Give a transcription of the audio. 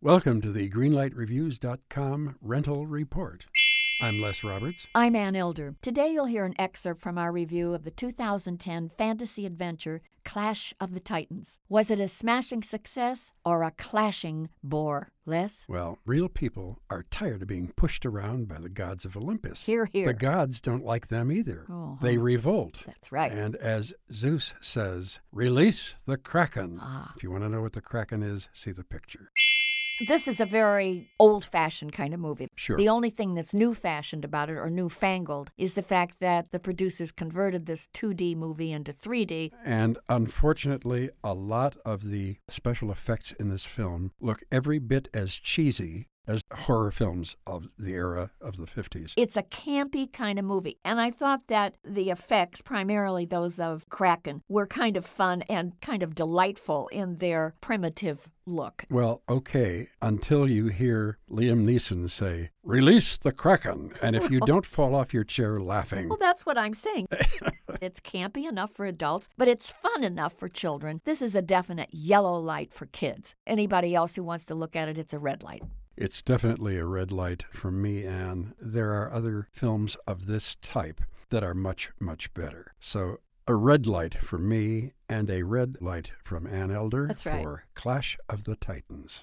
Welcome to the GreenlightReviews.com rental report. I'm Les Roberts. I'm Ann Elder. Today you'll hear an excerpt from our review of the 2010 fantasy adventure Clash of the Titans. Was it a smashing success or a clashing bore? Les? Well, real people are tired of being pushed around by the gods of Olympus. Hear, hear. The gods don't like them either. Oh, They revolt. That's right. And as Zeus says, release the Kraken. Ah. If you want to know what the Kraken is, see the picture. This is a very old fashioned kind of movie. Sure. The only thing that's new fashioned about it or newfangled is the fact that the producers converted this 2D movie into 3D. And unfortunately, a lot of the special effects in this film look every bit as cheesy as horror films of the era of the 50s. It's a campy kind of movie. And I thought that the effects, primarily those of Kraken, were kind of fun and kind of delightful in their primitive look. Well, okay, until you hear Liam Neeson say, Release the Kraken, and if you don't fall off your chair laughing. Well, that's what I'm saying. it's campy enough for adults, but it's fun enough for children. This is a definite yellow light for kids. Anybody else who wants to look at it, it's a red light. It's definitely a red light for me, and there are other films of this type that are much, much better. So, a red light for me, and a red light from Ann Elder right. for Clash of the Titans.